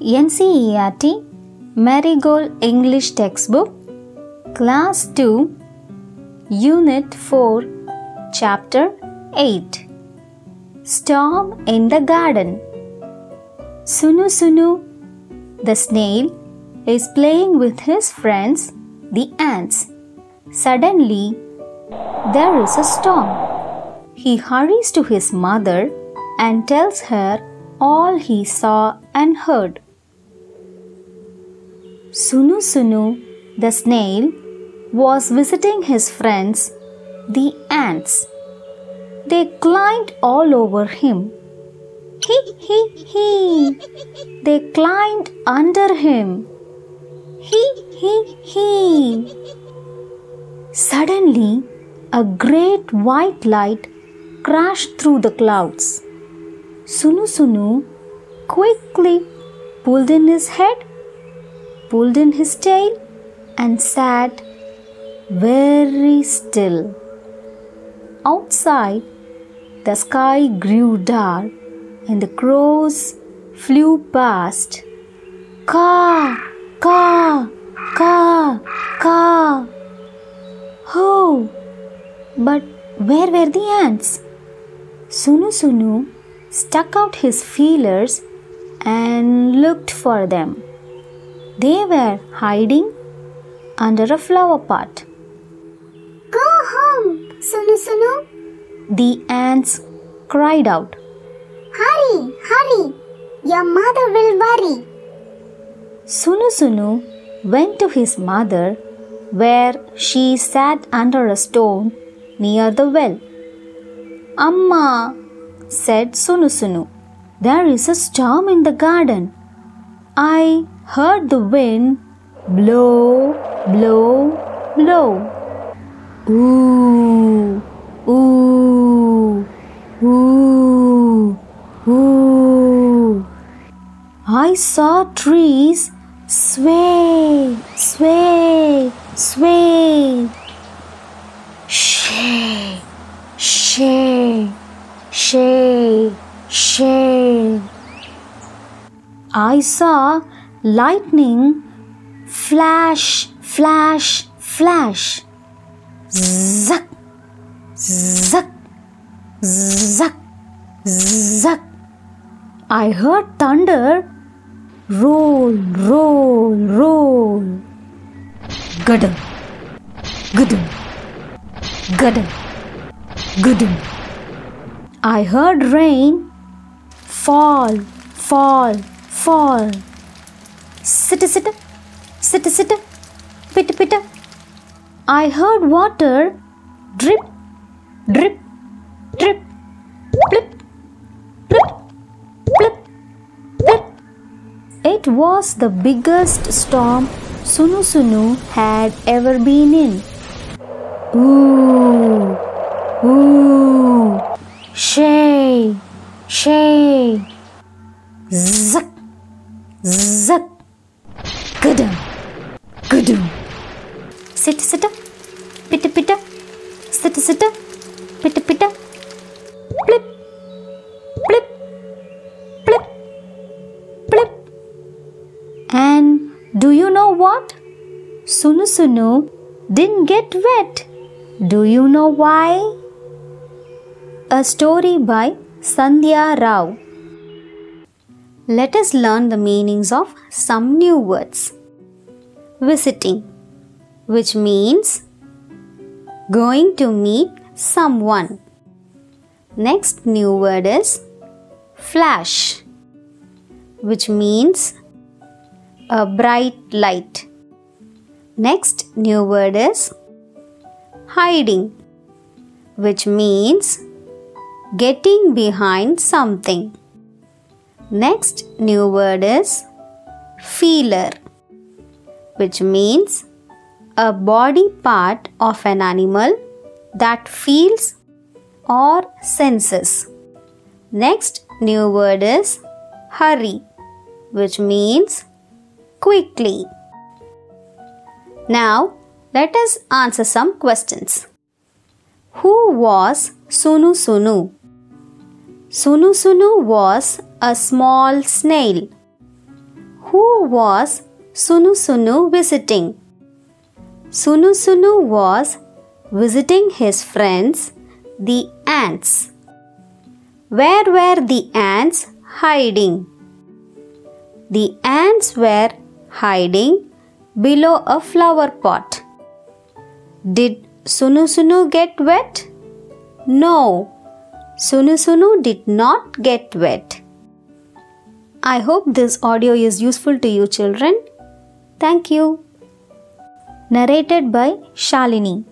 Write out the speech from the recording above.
NCERT Marigold English Textbook Class 2 Unit 4 Chapter 8 Storm in the Garden Sunu Sunu the snail is playing with his friends the ants. Suddenly there is a storm. He hurries to his mother and tells her all he saw and heard. Sunu Sunu, the snail, was visiting his friends, the ants. They climbed all over him. He, he, he. They climbed under him. He, he, he. Suddenly, a great white light crashed through the clouds. Sunu Sunu quickly pulled in his head, pulled in his tail, and sat very still. Outside, the sky grew dark and the crows flew past. Caw, caw, caw, caw. Oh, but where were the ants? Sunu Sunu stuck out his feelers and looked for them. They were hiding under a flower pot. Go home, Sunu Sunu. The ants cried out. Hurry, hurry. Your mother will worry. Sunu Sunu went to his mother where she sat under a stone near the well. Amma, said Sunu Sunu, there is a storm in the garden. I heard the wind blow, blow, blow. Ooh, ooh, ooh, ooh. I saw trees sway, sway, sway. I saw lightning flash, flash, flash. Zuck, zuck, zuck, zuck. I heard thunder roll, roll, roll. Gudum, gudum, gudum, gudum. I heard rain fall, fall, fall. Sitta, sitta, sitta, sitta, pitta, pitta. I heard water drip, drip, drip, plip, plip, plip, plip. It was the biggest storm Sunu Sunu had ever been in. Ooh, ooh, gudum, gudum. Sit, sit, pitta, pitta, sit, sit, pitta, pitta, plip, plip, plip, plip. And do you know what? Sunu Sunu didn't get wet. Do you know why? A story by Sandhya Rao. Let us learn the meanings of some new words. Visiting, which means going to meet someone. Next new word is flash, which means a bright light. Next new word is hiding, which means getting behind something. Next new word is feeler, which means a body part of an animal that feels or senses. Next new word is hurry, which means quickly. Now, let us answer some questions. Who was Sunu Sunu? Sunu Sunu was a small snail. Who was Sunu Sunu visiting? Sunu Sunu was visiting his friends, the ants. Where were the ants hiding? The ants were hiding below a flower pot. Did Sunu Sunu get wet? No, Sunu Sunu did not get wet. I hope this audio is useful to you, children. Thank you. Narrated by Shalini.